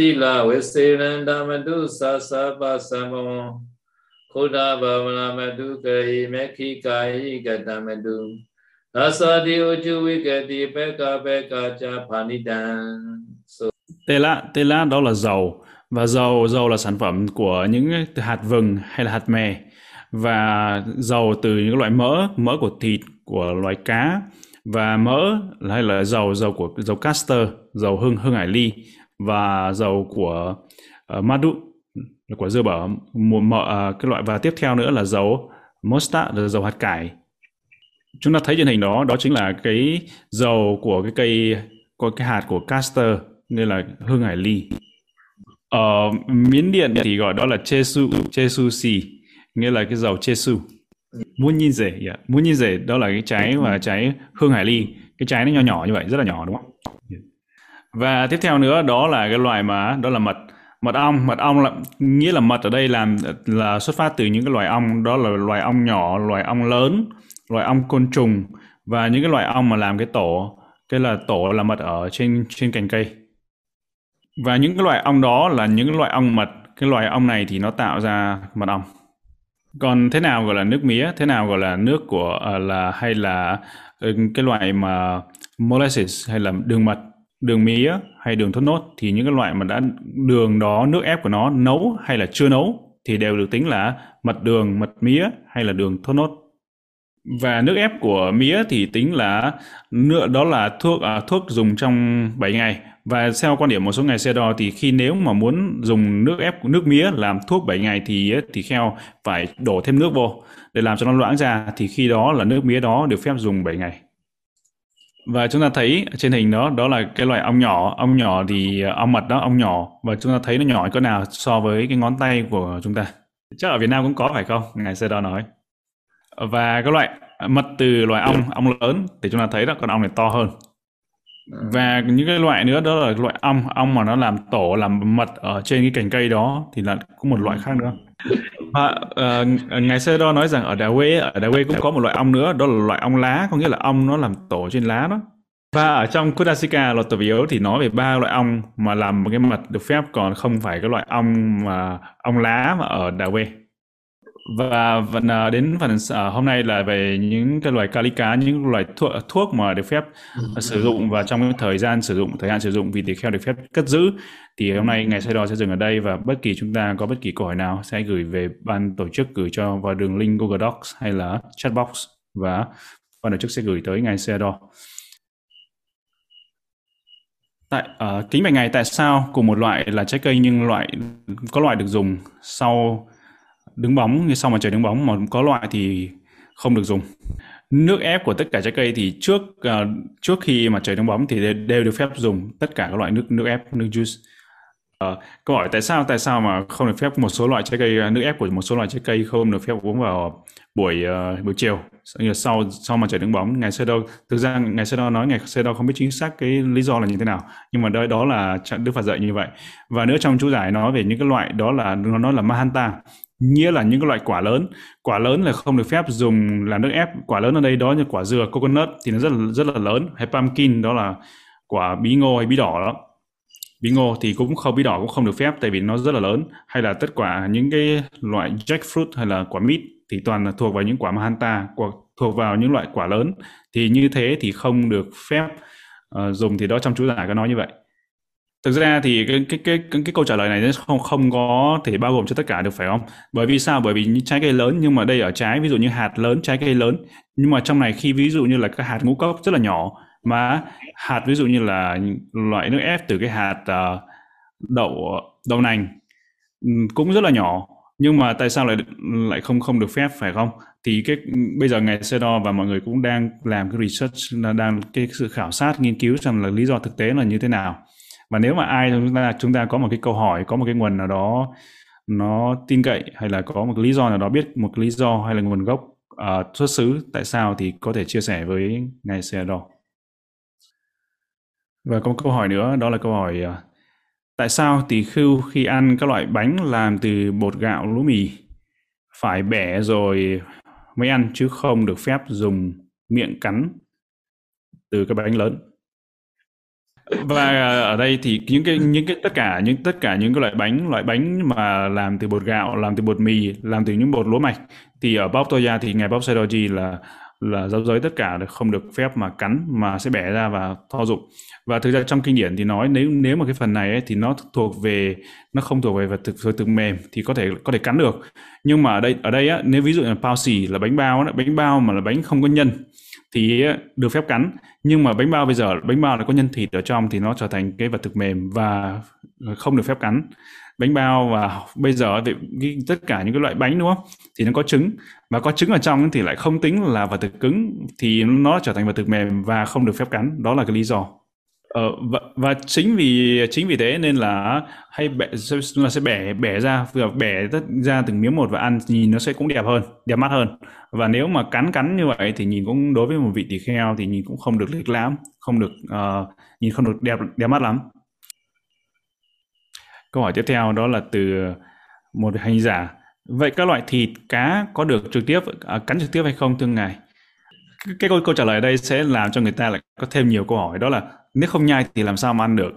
S2: vê la,
S1: tê la đó là dầu. Và dầu dầu là sản phẩm của những hạt vừng hay là hạt mè và dầu từ những loại mỡ mỡ của thịt của loài cá và mỡ hay là dầu dầu của dầu castor dầu hương hương hải ly và dầu của uh, madu là dưa bở một mỡ uh, cái loại và tiếp theo nữa là dầu mustard là dầu hạt cải. Chúng ta thấy trên hình đó đó chính là cái dầu của cái cây có cái hạt của castor nên là hương hải ly. Ở miến điện thì gọi đó là chesu chesu si nghĩa là cái dầu chesu muốn nhìn rể yeah. muốn nhìn rể đó là cái trái và trái hương hải ly. Cái trái nó nhỏ nhỏ như vậy, rất là nhỏ, đúng không? Dạ. Và tiếp theo nữa, đó là cái loại mà, đó là mật. Mật ong mật ong là, nghĩa là mật ở đây làm, là xuất phát từ những cái loài ong, đó là loài ong nhỏ, loài ong lớn, loài ong côn trùng. Và những cái loài ong mà làm cái tổ, cái là tổ là mật ở trên trên cành cây. Và những cái loài ong đó là những loài ong mật. Cái loài ong này thì nó tạo ra mật ong còn thế nào gọi là nước mía thế nào gọi là nước của uh, là hay là uh, cái loại mà molasses hay là đường mật đường mía hay đường thốt nốt thì những cái loại mà đã đường đó nước ép của nó nấu hay là chưa nấu thì đều được tính là mật đường, mật mía hay là đường thốt nốt. Và nước ép của mía thì tính là nữa đó là thuốc à, thuốc dùng trong 7 ngày. Và theo quan điểm một số ngày xe đo thì khi nếu mà muốn dùng nước ép nước mía làm thuốc 7 ngày thì thì kheo phải đổ thêm nước vô để làm cho nó loãng ra. Thì khi đó là nước mía đó được phép dùng 7 ngày. Và chúng ta thấy trên hình đó đó là cái loại ong nhỏ. Ong nhỏ thì à, ong mật đó ong nhỏ. Và chúng ta thấy nó nhỏ cỡ nào so với cái ngón tay của chúng ta. Chắc ở Việt Nam cũng có phải không? Ngài xe đo nói và các loại mật từ loài ong ong lớn thì chúng ta thấy đó con ong này to hơn. Và những cái loại nữa đó là loại ong ong mà nó làm tổ làm mật ở trên cái cành cây đó thì là cũng một loại khác nữa. Và ờ, uh, ngài sơ đo nói rằng ở đà quê ở đà quê cũng có một loại ong nữa đó là loại ong lá có nghĩa là ong nó làm tổ trên lá đó. Và ở trong Kudasika luật tập yếu thì nói về ba loại ong mà làm một cái mật được phép còn không phải cái loại ong mà ong lá mà ở đà quê và phần uh, đến phần uh, hôm nay là về những cái loài calica những loài thuốc, thuốc mà được phép uh, sử dụng và trong cái thời gian sử dụng thời hạn sử dụng vì tỳ kheo được phép cất giữ. Thì hôm nay ngày sẽ đo sẽ dừng ở đây và bất kỳ chúng ta có bất kỳ câu hỏi nào sẽ gửi về ban tổ chức gửi cho vào đường link Google Docs hay là chat box và ban tổ chức sẽ gửi tới ngài đo tại uh, kính bạch ngày tại sao cùng một loại là trái cây nhưng loại có loại được dùng sau đứng bóng như sau mà trời đứng bóng mà có loại thì không được dùng. Nước ép của tất cả trái cây thì trước uh, trước khi mà trời đứng bóng thì đều được phép dùng tất cả các loại nước nước ép nước juice. Uh, câu hỏi tại sao tại sao mà không được phép một số loại trái cây à, nước ép của một số loại trái cây không được phép uống vào buổi uh, buổi chiều? Sau sau mà trời đứng bóng ngày sơ đâu thực ra ngày sơ đâu nói ngày sơ đâu không biết chính xác cái lý do là như thế nào nhưng mà đó đó là đức phật dạy như vậy. Và nữa trong chú giải nói về những cái loại đó là nó nói là mahanta nghĩa là những cái loại quả lớn. Quả lớn là không được phép dùng làm nước ép. Quả lớn ở đây đó như quả dừa coconut thì nó rất là rất là lớn. Hay pumpkin đó là quả bí ngô hay bí đỏ đó. Bí ngô thì cũng không bí đỏ cũng không được phép tại vì nó rất là lớn. Hay là tất cả những cái loại jackfruit hay là quả mít thì toàn là thuộc vào những quả mahanta thuộc vào những loại quả lớn. Thì như thế thì không được phép uh, dùng. Thì đó trong chú giải có nói như vậy thực ra thì cái cái cái cái, cái câu trả lời này nó không không có thể bao gồm cho tất cả được phải không? Bởi vì sao? Bởi vì những trái cây lớn nhưng mà đây ở trái ví dụ như hạt lớn trái cây lớn. Nhưng mà trong này khi ví dụ như là các hạt ngũ cốc rất là nhỏ mà hạt ví dụ như là loại nước ép từ cái hạt uh, đậu đậu nành ừ, cũng rất là nhỏ. Nhưng mà tại sao lại lại không không được phép phải không? Thì cái bây giờ ngài Sedor và mọi người cũng đang làm cái research là đang cái sự khảo sát nghiên cứu rằng là lý do thực tế là như thế nào và nếu mà ai chúng ta chúng ta có một cái câu hỏi có một cái nguồn nào đó nó tin cậy hay là có một lý do nào đó biết một lý do hay là nguồn gốc uh, xuất xứ tại sao thì có thể chia sẻ với ngài Seattle và có một câu hỏi nữa đó là câu hỏi uh, tại sao tỷ khưu khi ăn các loại bánh làm từ bột gạo lúa mì phải bẻ rồi mới ăn chứ không được phép dùng miệng cắn từ cái bánh lớn? Và ở đây thì những cái những cái tất cả những tất cả những cái loại bánh loại bánh mà làm từ bột gạo làm từ bột mì làm từ những bột lúa mạch thì ở Bob Toya thì ngài Bob Sedoji là là giáo giới tất cả không được phép mà cắn mà sẽ bẻ ra và tho dụng và thực ra trong kinh điển thì nói nếu nếu mà cái phần này ấy, thì nó thuộc về nó không thuộc về vật thực vật thực mềm thì có thể có thể cắn được. Nhưng mà ở đây ở đây á nếu ví dụ là bao xì là bánh bao đó, bánh bao mà là bánh không có nhân thì được phép cắn. Nhưng mà bánh bao bây giờ, bánh bao là có nhân thịt ở trong thì nó trở thành cái vật thực mềm và ờ, không được phép cắn. Bánh bao và bây giờ thì tất cả những cái loại bánh, đúng không? Thì nó có trứng và có trứng ở trong thì lại không tính là vật thực cứng thì nó trở thành vật thực mềm và không được phép cắn. Đó là cái lý do. Ờ, và, và chính vì chính vì thế nên là hay bẻ là sẽ bẻ bẻ ra vừa bẻ tất ra từng miếng một và ăn nhìn nó sẽ cũng đẹp hơn đẹp mắt hơn. Và nếu mà cắn cắn như vậy thì nhìn cũng đối với một vị tỳ kheo thì nhìn cũng không được lịch lãm không được uh, nhìn không được đẹp đẹp mắt lắm. Câu hỏi tiếp theo đó là từ một hành giả. Vậy các loại thịt cá có được trực tiếp uh, cắn trực tiếp hay không thưa ngài? Cái câu câu trả lời ở đây sẽ làm cho người ta lại có thêm nhiều câu hỏi đó là nếu không nhai thì làm sao mà ăn được?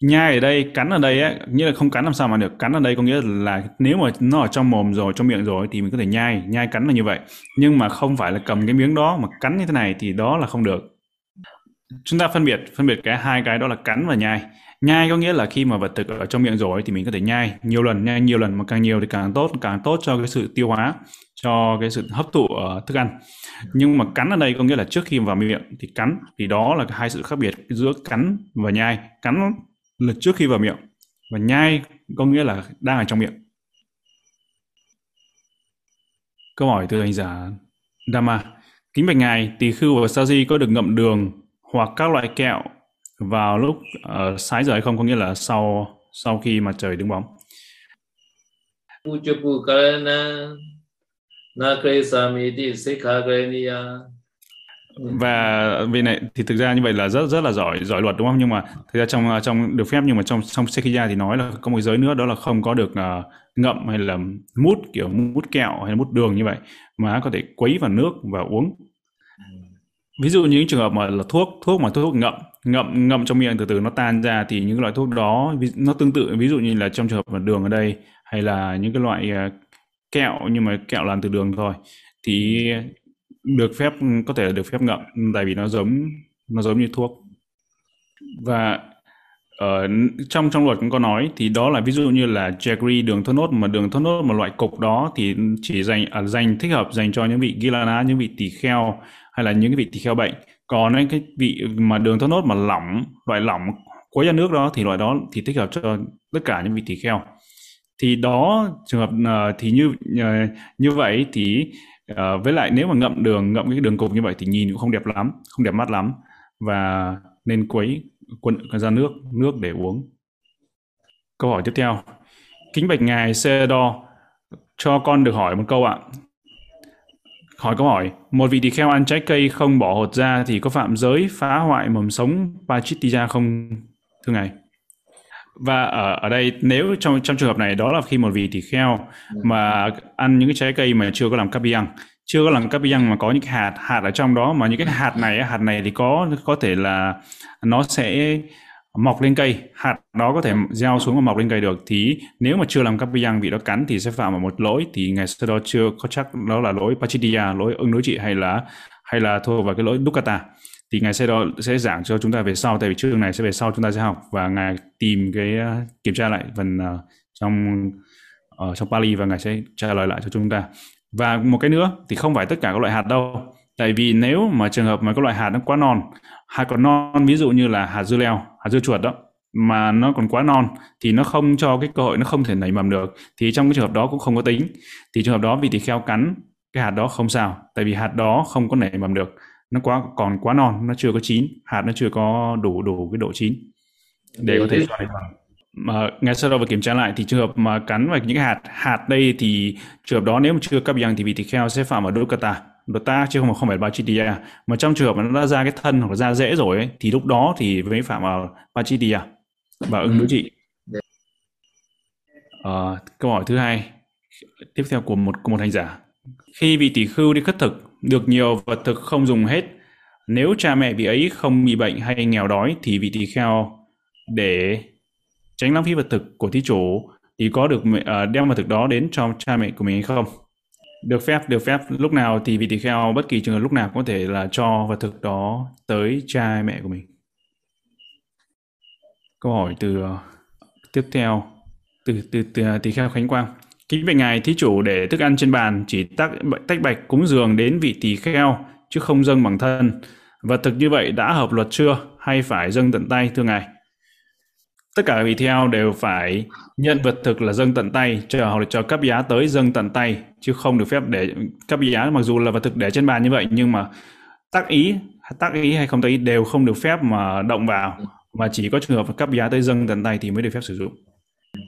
S1: Nhai ở đây, cắn ở đây ấy nghĩa là không cắn làm sao mà được. Cắn ở đây có nghĩa là nếu mà nó ở trong mồm rồi, trong miệng rồi thì mình có thể nhai nhai cắn là như vậy. Nhưng mà không phải là cầm cái miếng đó mà cắn như thế này thì đó là không được. Chúng ta phân biệt phân biệt cái hai cái đó là cắn và nhai nhai có nghĩa là khi mà vật thực ở trong miệng rồi thì mình có thể nhai. Nhiều lần nhai nhiều lần mà càng nhiều thì càng tốt càng tốt cho cái sự tiêu hóa cho cái sự hấp thụ uh, thức ăn. Nhưng mà cắn ở đây có nghĩa là trước khi vào miệng thì cắn thì đó là hai sự khác biệt giữa cắn và nhai. Cắn là trước khi vào miệng và nhai có nghĩa là đang ở trong miệng. Câu hỏi từ hành giả Dama kính bạch ngài tỳ khưu và sa di có được ngậm đường hoặc các loại kẹo vào lúc uh, sái giờ hay không có nghĩa là sau sau khi mặt trời đứng bóng.
S2: Pujapu Karana Nakresamiti Sikhagreniya
S1: và vì này thì thực ra như vậy là rất rất là giỏi giỏi luật đúng không? Nhưng mà thực ra trong trong được phép nhưng mà trong trong Sekhiya thì nói là có một giới nữa đó là không có được uh, ngậm hay là mút kiểu mút kẹo hay là mút đường như vậy mà có thể quấy vào nước và uống ví dụ những trường hợp mà là thuốc thuốc mà thuốc ngậm ngậm ngậm trong miệng từ từ nó tan ra thì những loại thuốc đó nó tương tự, ví dụ như là trong trường hợp mà đường ở đây hay là những cái loại à, kẹo nhưng mà kẹo làm từ đường thôi thì được phép, có thể được phép ngậm, tại vì nó giống nó giống như thuốc. Và ở trong trong luật cũng có nói thì đó là ví dụ như là jaggery đường thốt nốt mà đường thốt nốt mà loại cục đó thì chỉ dành à, dành thích hợp dành cho những vị gilana những vị tỳ kheo hay là những cái vị tỳ kheo bệnh. Còn cái vị mà đường thốt nốt mà lỏng loại lỏng quấy ra nước đó thì loại đó thì thích hợp cho tất cả những vị tỳ kheo. Thì đó trường hợp uh, thì như uh, như vậy thì uh, với lại nếu mà ngậm đường ngậm cái đường cục như vậy thì nhìn cũng không đẹp lắm không đẹp mắt lắm. Và nên quấy quấn ra nước nước để uống. Câu hỏi tiếp theo. Kính bạch ngài xe đo cho con được hỏi một câu ạ. Hỏi câu hỏi một vị tỳ kheo ăn trái cây không bỏ hột ra thì có phạm giới phá hoại mầm sống Pachitija không thưa ngài? Và ở ở đây nếu trong trong trường hợp này đó là khi một vị tỳ kheo mà ăn những cái trái cây mà chưa có làm kapiang chưa có làm kapiang mà có những cái hạt hạt ở trong đó mà những cái hạt này hạt này thì có có thể là nó sẽ mọc lên cây. Hạt đó có thể gieo xuống và mọc lên cây được. Thì nếu mà chưa làm yang bị nó cắn thì sẽ phạm vào một lỗi. Thì ngày sau đó chưa có chắc đó là lỗi pachidia lỗi ứng đối trị hay là hay là thuộc vào cái lỗi dukkata thì ngài sẽ đó sẽ giảng cho chúng ta về sau tại vì chương này sẽ về sau chúng ta sẽ học và ngài tìm cái uh, kiểm tra lại phần uh, trong ở uh, trong Pali và ngài sẽ trả lời lại cho chúng ta và một cái nữa thì không phải tất cả các loại hạt đâu. Tại vì nếu mà trường hợp mà các loại hạt nó quá non hạt còn non ví dụ như là hạt dưa leo hạt dưa chuột đó mà nó còn quá non thì nó không cho cái cơ hội nó không thể nảy mầm được. Thì trong cái trường hợp đó cũng không có tính. Thì trường hợp đó vị tỳ kheo cắn cái hạt đó không sao. Tại vì hạt đó không có nảy mầm được. Nó quá còn quá non nó chưa có chín. Hạt nó chưa có đủ đủ cái độ chín. Để có thể cho nảy mầm mà ngay sau đó và kiểm tra lại thì trường hợp mà cắn vào những cái hạt hạt đây thì trường hợp đó nếu mà chưa cấp yang thì vị tỳ kheo sẽ phạm vào Dukata ta chứ không không phải Bachidia mà trong trường hợp mà nó đã ra cái thân hoặc ra rễ rồi ấy, thì lúc đó thì mới phạm vào Bachidia và ứng đối trị. À, câu hỏi thứ hai tiếp theo của một của một hành giả. Khi vị tỷ khưu đi khất thực được nhiều vật thực không dùng hết. Nếu cha mẹ vị ấy không bị bệnh hay nghèo đói thì vị tỳ kheo để tránh lãng phí vật thực của thí chủ thì có được uh, đem vật thực đó đến cho cha mẹ của mình hay không? Được phép được phép. Lúc nào thì vị tỳ kheo bất kỳ trường hợp lúc nào có thể là cho vật thực đó tới cha mẹ của mình. Câu hỏi từ uh, tiếp theo. Từ từ, từ à, tỳ kheo khánh quang. Kính bạch ngài thí chủ để thức ăn trên bàn chỉ tách tách bạch cúng dường đến vị tỳ kheo chứ không dâng bằng thân. Vật thực như vậy đã hợp luật chưa? Hay phải dâng tận tay thưa ngài? Tất cả vị theo đều phải nhận vật thực là dâng tận tay chờ hoặc là cho cấp giá tới dâng tận tay chứ không được phép để cấp giá mặc dù là vật thực để trên bàn như vậy nhưng mà tác ý tác ý hay không tác ý đều không được phép mà động vào mà chỉ có trường hợp cấp giá tới dâng tận tay thì mới được phép sử dụng.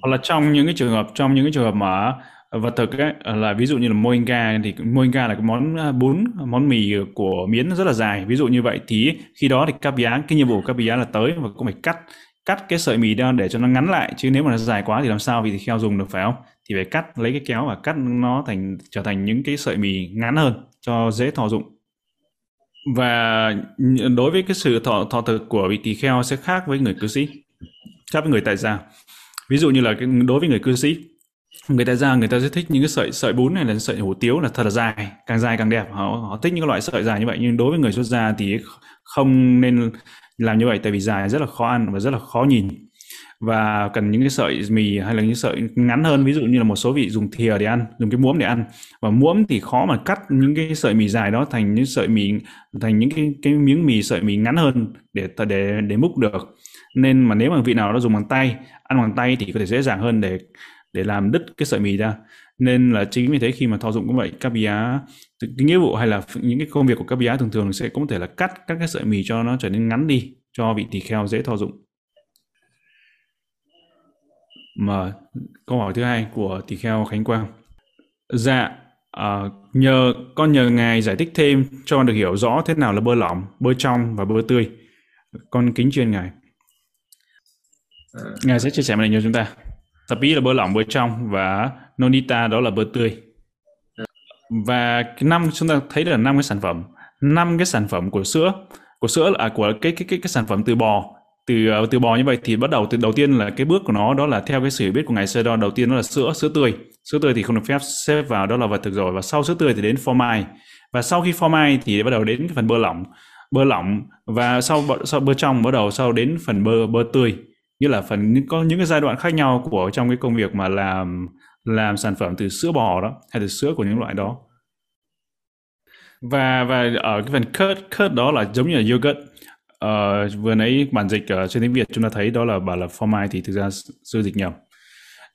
S1: Hoặc là trong những cái trường hợp trong những cái trường hợp mà vật thực ấy, là ví dụ như là moinga thì moinga là cái món à, bún món mì của miến rất là dài. Ví dụ như vậy thì khi đó thì cấp giá cái nhiệm vụ cấp giá là tới và cũng phải cắt cắt cái sợi mì ra để cho nó ngắn lại chứ nếu mà nó dài quá thì làm sao vì thì kheo dùng được phải không? Thì phải cắt lấy cái kéo và cắt nó thành trở thành những cái sợi mì ngắn hơn cho dễ thọ dụng. Và đối với cái sự thọ thọ thực của vị tỳ kheo sẽ khác với người cư sĩ khác với người tại gia. Ví dụ như là cái, đối với người cư sĩ người tại gia người ta sẽ thích những cái sợi sợi bún này là sợi hủ tiếu là thật là dài càng dài càng đẹp. Họ họ thích những cái loại sợi dài như vậy nhưng đối với người xuất gia thì không nên làm như vậy tại vì dài rất là khó ăn và rất là khó nhìn. Và cần những cái sợi mì hay là những sợi ngắn hơn, ví dụ như là một số vị dùng thìa để ăn, dùng cái muỗng để ăn. Và muỗng thì khó mà cắt những cái sợi mì dài đó thành những sợi mì, thành những cái cái miếng mì, sợi mì ngắn hơn để để để múc được. Nên mà nếu mà vị nào đó dùng bằng tay, ăn bằng tay thì có thể dễ dàng hơn để để làm đứt cái sợi mì ra nên là chính vì thế khi mà thọ dụng cũng vậy các bia cái nghĩa vụ hay là những cái công việc của các bia thường thường sẽ có thể là cắt các cái sợi mì cho nó trở nên ngắn đi cho vị tỳ kheo dễ thọ dụng. Mà câu hỏi thứ hai của tỳ kheo Khánh Quang. Dạ à, nhờ con nhờ ngài giải thích thêm cho con được hiểu rõ thế nào là bơ lỏng bơ trong và bơ tươi. Con kính chuyên ngài. Ngài sẽ chia sẻ với cho chúng ta. Tập ý là bơ lỏng bơ trong và nonita đó là bơ tươi. Và năm, chúng ta thấy là năm cái sản phẩm. Năm cái sản phẩm của sữa. Của sữa là à, của cái cái cái cái sản phẩm từ bò. Từ à, từ bò như vậy thì bắt đầu từ, đầu tiên là cái bước của nó đó là theo cái sự hiểu biết của ngài Sơ đầu tiên đó là sữa sữa tươi. Sữa tươi thì không được phép xếp vào đó là vật thực rồi. Và sau sữa tươi thì đến phô mai. Và sau khi phô mai thì bắt đầu đến cái phần bơ lỏng. Bơ lỏng. Và sau sau bơ trong bắt đầu sau đến phần bơ bơ tươi. Như là phần, có những cái giai đoạn khác nhau của trong cái công việc mà làm làm sản phẩm từ sữa bò đó hay từ sữa của những loại đó. Và và ở cái phần curd curd đó là giống như là yogurt. Uh, vừa nãy bản dịch ở trên tiếng Việt chúng ta thấy đó là bảo là phô mai thì thực ra sư dịch nhầm.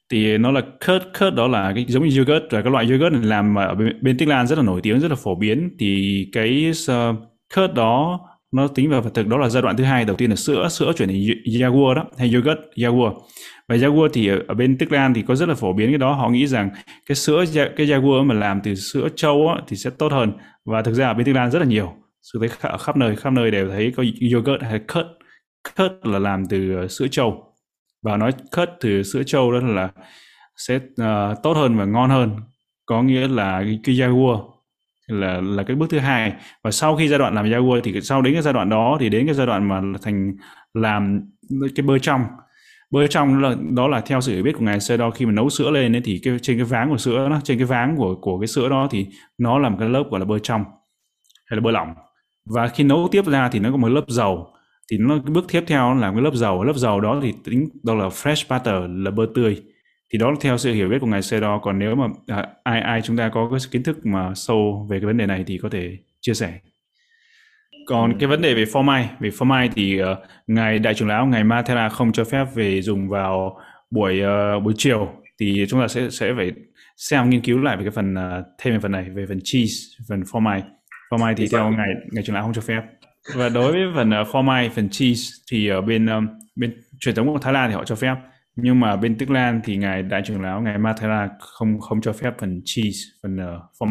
S1: Thì nó là curd curd đó là cái giống như yogurt và các loại yogurt này làm ở bên, bên Tích Lan rất là nổi tiếng rất là phổ biến. Thì cái uh, curd đó nó tính vào vật thực đó là giai đoạn thứ hai đầu tiên là sữa sữa chuyển thành yogurt đó hay yogurt yogurt và Jaguar thì ở, ở bên Tích Lan thì có rất là phổ biến cái đó. Họ nghĩ rằng cái sữa cái Jaguar mà làm từ sữa trâu á, thì sẽ tốt hơn. Và thực ra ở bên Tích Lan rất là nhiều. Sự thấy ở khắp nơi khắp nơi đều thấy có yogurt hay curd curd là làm từ ờ, sữa trâu. Và nói curd từ sữa trâu đó là sẽ uh, tốt hơn và ngon hơn. Có nghĩa là cái, Jaguar là là cái bước thứ hai. Và sau khi giai đoạn làm Jaguar thì sau đến cái giai đoạn đó thì đến cái giai đoạn mà thành làm cái bơ trong bơ trong đó là, đó là theo sự hiểu biết của ngài sơ đo khi mà nấu sữa lên ấy, thì cái, trên cái váng của sữa đó trên cái váng của của cái sữa đó thì nó là một cái lớp gọi là bơ trong hay là bơ lỏng. Và khi nấu tiếp ra thì nó có một lớp dầu. Thì nó cái bước tiếp theo là cái lớp dầu. Lớp dầu đó thì tính đó là fresh butter là bơ tươi. Thì đó là theo sự hiểu biết của ngài sơ đo còn nếu mà à, ai ai chúng ta có cái kiến thức mà sâu về cái vấn đề này thì có thể chia sẻ còn cái vấn đề về phô về phô thì uh, ngài đại trưởng lão ngài Mathera không cho phép về dùng vào buổi uh, buổi chiều. Thì chúng ta sẽ sẽ phải xem nghiên cứu lại về cái phần uh, thêm về phần này về phần cheese phần phô mai phô thì theo ngài ngài trưởng lão không cho phép. Và đối với phần uh, phô phần cheese thì ở bên um, bên truyền thống của Thái Lan thì họ cho phép. Nhưng mà bên Tức Lan thì ngài đại trưởng lão ngài Mathera không không cho phép phần cheese phần uh, phô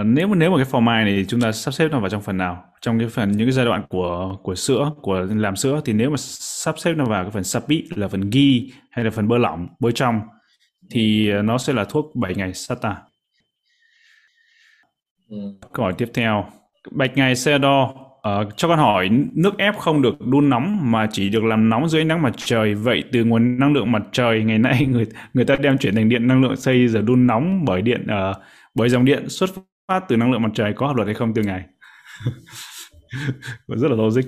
S1: uh, nếu mà nếu mà cái phô mai này chúng ta sắp xếp nó vào trong phần nào? Trong cái phần những cái giai đoạn của của sữa của làm sữa thì nếu mà sắp xếp nó vào cái phần sapi là phần ghi hay là phần bơ lỏng bơ trong thì nó sẽ là thuốc 7 ngày sata. Ừ. câu hỏi tiếp theo. Bạch ngày xe đo uh, cho con hỏi nước ép không được đun nóng mà chỉ được làm nóng dưới nắng mặt trời. Vậy từ nguồn năng lượng mặt trời ngày nay người người ta đem chuyển thành điện năng lượng xây giờ đun nóng bởi điện uh, bởi dòng điện xuất phát từ năng lượng mặt trời có hợp luật hay không từ ngày rất là logic.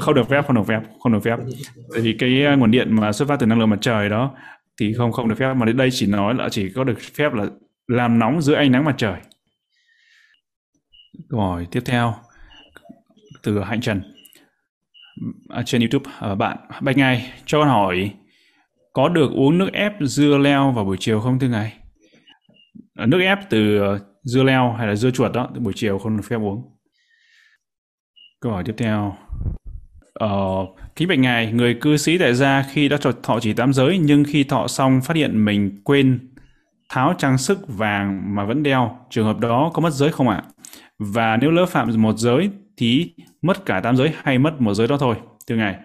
S1: Không được phép không được phép không được phép. Tại vì cái à, nguồn điện mà xuất phát từ năng lượng mặt trời đó thì không không được phép. Mà đến đây chỉ nói là chỉ có được phép là làm nóng dưới ánh nắng mặt trời. Câu hỏi tiếp theo. Từ hạnh trần. À, trên youtube à, bạn bạch ngày cho con hỏi có được uống nước ép dưa leo vào buổi chiều không thưa ngài? À, nước ép từ à, dưa leo hay là dưa chuột đó buổi chiều không được phép uống Câu hỏi tiếp theo. Ờ, kính bạch ngài, người cư sĩ tại gia khi đã thọ chỉ tám giới nhưng khi thọ xong phát hiện mình quên tháo trang sức vàng mà vẫn đeo, trường hợp đó có mất giới không ạ? Và nếu lỡ phạm một giới thì mất cả tám giới hay mất một giới đó thôi? Thưa ngài.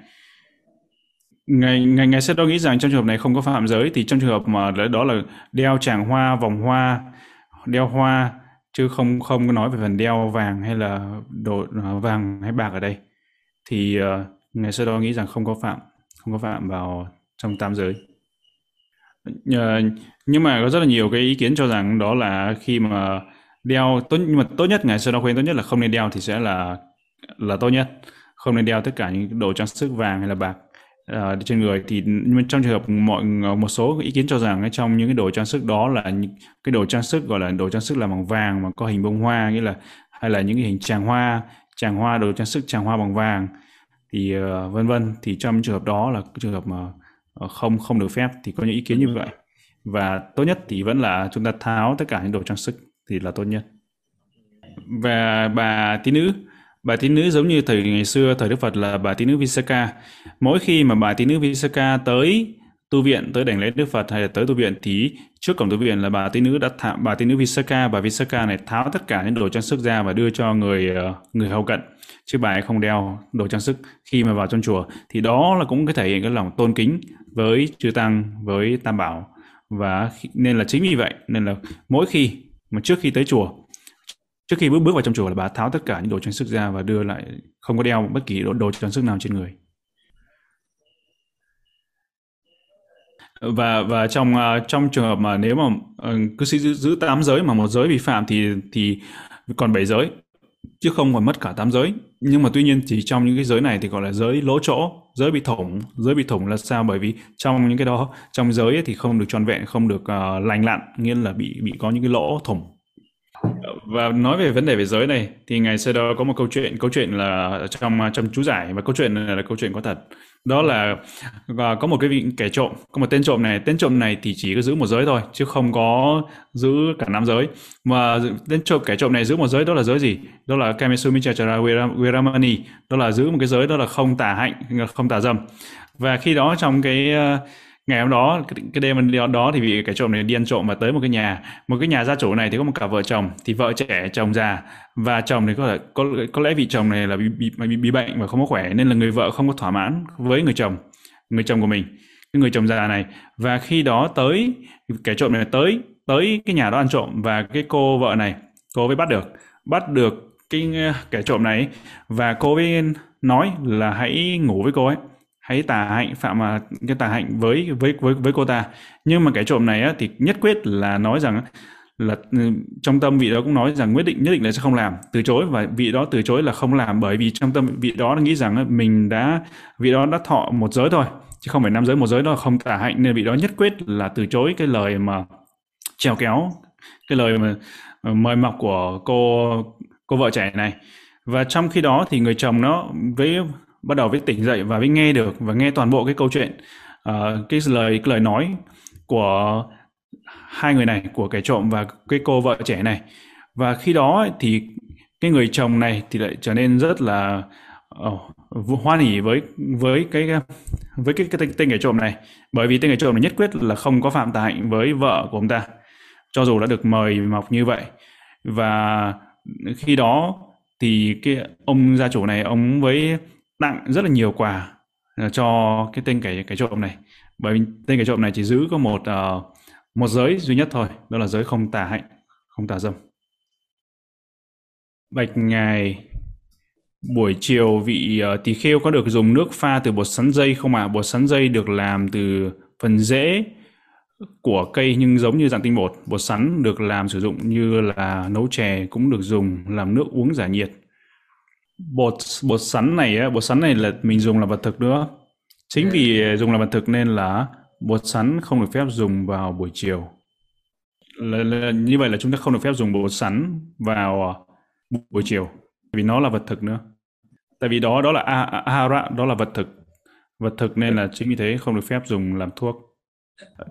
S1: Ngài, ngài, ngài sẽ đo nghĩ rằng trong trường hợp này không có phạm giới thì trong trường hợp mà đó là đeo tràng hoa, vòng hoa, đeo hoa chứ không không có nói về phần đeo vàng hay là đồ à, vàng hay bạc ở đây. Thì uh, ngày sau đó nghĩ rằng không có phạm không có phạm vào trong tam giới. Uh, nhưng mà có rất là nhiều cái ý kiến cho rằng đó là khi mà đeo tốt nhưng mà tốt nhất ngày sau đó khuyên tốt nhất là không nên đeo thì sẽ là là tốt nhất. Không nên đeo tất cả những đồ trang sức vàng hay là bạc uh, trên người thì nhưng trong trường hợp mọi ờ, một số ý kiến cho rằng trong những cái đồ trang sức đó là những cái đồ trang sức gọi là đồ trang sức làm bằng vàng mà có hình bông hoa nghĩa là hay là những cái hình tràng hoa tràng hoa đồ trang sức tràng hoa bằng vàng thì uh, vân vân. Thì trong trường hợp đó là trường hợp mà không không được phép thì có những ý kiến như vậy. Và tốt nhất thì vẫn là chúng ta tháo tất cả những đồ trang sức thì là tốt nhất. Và bà tí nữ? Bà tín nữ giống như thời ngày xưa, thời Đức Phật là bà tín nữ Visakha. Mỗi khi mà bà tín nữ Visakha tới tu viện, tới đảnh lễ Đức Phật hay là tới tu viện thì trước cổng tu viện là bà tín nữ đã thả, bà tín nữ Visakha, bà Visakha này tháo tất cả những đồ trang sức ra và đưa cho người ờ, người hầu cận. Chứ bà ấy không đeo đồ trang sức khi mà vào trong chùa. Thì đó là cũng cái thể hiện cái lòng tôn kính với chư tăng, với tam bảo. Và nên là chính vì vậy nên là mỗi khi mà trước khi tới chùa trước khi bước bước vào trong chùa là bà tháo tất cả những đồ trang sức ra và đưa lại không có đeo bất kỳ đồ, đồ trang sức nào trên người. Và và trong uh, trong trường hợp mà nếu mà uh, cư sĩ giữ, giữ tám giới mà một giới vi phạm thì thì còn bảy giới chứ không còn mất cả tám giới. Nhưng mà tuy nhiên chỉ trong những cái giới này thì gọi là giới lỗ chỗ giới bị thủng. Giới bị thủng là sao? Bởi vì trong những cái đó trong giới ấy thì không được tròn vẹn không được uh, lành lặn nghĩa là bị bị có những cái lỗ thủng và nói về vấn đề về giới này thì ngày xưa đó có một câu chuyện câu chuyện là trong trong chú giải và câu chuyện này là câu chuyện có thật. Đó là và có một cái vị kẻ trộm có một tên trộm này. Tên trộm này thì chỉ có giữ một giới thôi chứ không có giữ cả năm giới. Mà tên trộm kẻ trộm này giữ một giới đó là giới gì? Đó là Kamesumicachara wiramani đó là giữ một cái giới đó là không tà hạnh không tà dâm. Và khi đó trong cái uh, ngày hôm đó cái, cái đêm đó thì bị cái trộm này đi ăn trộm và tới một cái nhà. Một cái nhà gia chủ này thì có một cặp vợ chồng thì vợ trẻ chồng già. Và chồng thì có thể có có lẽ vị chồng này là bị bị, bị, bị bệnh và không có khỏe nên là người vợ không có thỏa mãn với người chồng người chồng của mình cái người chồng già này. Và khi đó tới kẻ trộm này tới tới cái nhà đó ăn trộm và cái cô vợ này cô mới bắt được bắt được cái ờ, kẻ trộm này. Và cô mới nói là hãy ngủ với cô ấy hãy tà hạnh phạm mà cái tà hạnh với với với với cô ta. Nhưng mà cái trộm này á, thì nhất quyết là nói rằng là ừ, trong tâm vị đó cũng nói rằng quyết định nhất định là sẽ không làm. Từ chối và vị đó từ chối là không làm bởi vì trong tâm vị đó nghĩ rằng mình đã vị đó đã thọ một giới thôi chứ không phải năm giới một giới đó là không tà hạnh. Nên vị đó nhất quyết là từ chối cái lời mà trèo kéo cái lời mà ờ, mời mọc của cô cô vợ trẻ này. Và trong khi đó thì người chồng nó với bắt đầu với tỉnh dậy và với nghe được và nghe toàn bộ cái câu chuyện uh, cái lời cái lời nói của hai người này của kẻ trộm và cái cô vợ trẻ này. Và khi đó thì cái người chồng này thì lại trở nên rất là uh, hoan hỉ với với cái với cái, cái tên, tên kẻ trộm này. Bởi vì tên kẻ trộm này nhất quyết là không có phạm tà hạnh với vợ của ông ta cho dù đã được mời mọc như vậy. Và khi đó thì cái ông gia chủ này ông với tặng rất là nhiều quà ờ, cho cái tên cái cái trộm này. Bởi vì tên cái trộm này chỉ giữ có một uh, một giới duy nhất thôi đó là giới không tà hạnh không tà dâm. Bạch ngài buổi chiều vị uh, tỳ kheo có được dùng nước pha từ bột sắn dây không ạ? À? bột sắn dây được làm từ phần rễ của cây nhưng giống như dạng tinh bột. Bột sắn được làm sử dụng như là nấu chè cũng được dùng làm nước uống giải nhiệt bột bột sắn này á bột sắn này là mình dùng là vật thực nữa. Chính vì dùng là vật thực nên là bột sắn không được phép dùng vào buổi chiều. Là, là, như vậy là chúng ta không được phép dùng bột sắn vào buổi chiều vì nó là vật thực nữa. Tại vì đó đó là ahara đó là vật thực. Vật thực nên là chính vì thế không được phép dùng làm thuốc.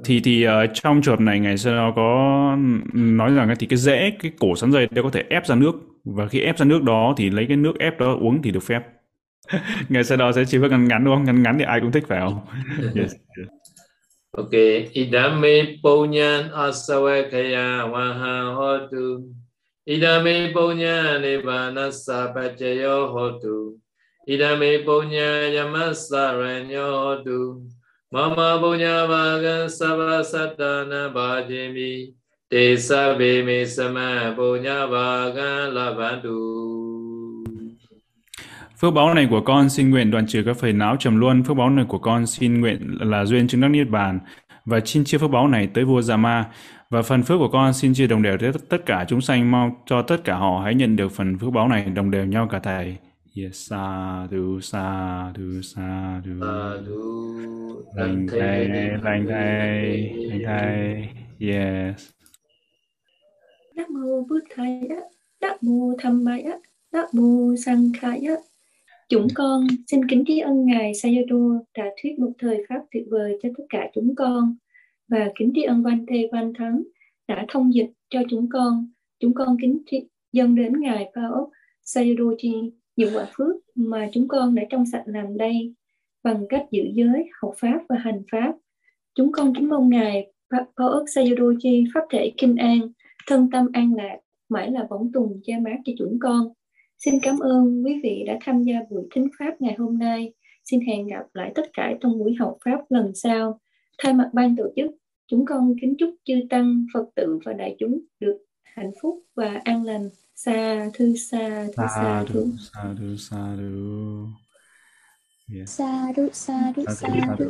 S1: Thì thì uh, trong trường hợp này ngày xưa có nói rằng thì cái rễ cái cổ sắn dây nó có thể ép ra nước và khi ép ra nước đó thì lấy cái nước ép đó uống thì được phép. Ngày sau đó sẽ chỉ phải ngắn ngắn đúng không? Ngắn ngắn thì ai cũng thích phải không? Yes.
S2: Ok, idame ponyan asawakaya waha hotu. Idame ponya nibbana sapachayo hotu. Idame ponya yamasaranyo hotu. Mama punya vagan sabasatana bhajimi te sabe me sama punya vagan lavantu
S1: Phước báo này của con xin nguyện đoạn trừ các phiền não trầm luân. Phước báo này của con xin nguyện là duyên chứng đắc niết bàn và xin chia phước báo này tới vua Giama. Và phần phước của con xin chia đồng đều tới tất cả chúng sanh mong cho tất cả họ hãy nhận được phần phước báo này đồng đều nhau cả thầy. Yes, sadhu, sadhu, sadhu. Sadhu. Lành thầy, lành thầy, lành thầy. Yes.
S4: Nam mô Bụt Nam mô Tham Mai Nam mô Sankhaya. Khai. Chúng con xin kính tri ân Ngài Sayadaw đã thuyết một thời pháp tuyệt vời cho tất cả chúng con và kính tri ân Văn Thê Văn Thắng đã thông dịch cho chúng con. Chúng con kính tri dâng đến Ngài Cao Sayadaw những quả phước mà chúng con đã trong sạch làm đây bằng cách giữ giới, học pháp và hành pháp. Chúng con kính mong Ngài Phao ức Sayadaw Pháp thể Kinh An, thân tâm an lạc, mãi là bóng tùng che mát cho chúng con Xin cảm ơn quý vị đã tham gia buổi thính pháp ngày hôm nay. Xin hẹn gặp lại tất cả trong buổi học pháp lần sau. Thay mặt ban tổ chức, chúng con kính chúc chư tăng, Phật tử và đại chúng được hạnh phúc và an lành. Sa thư sa thư sa thư
S1: sa thư sa thư
S4: sa thư sa thư sa thư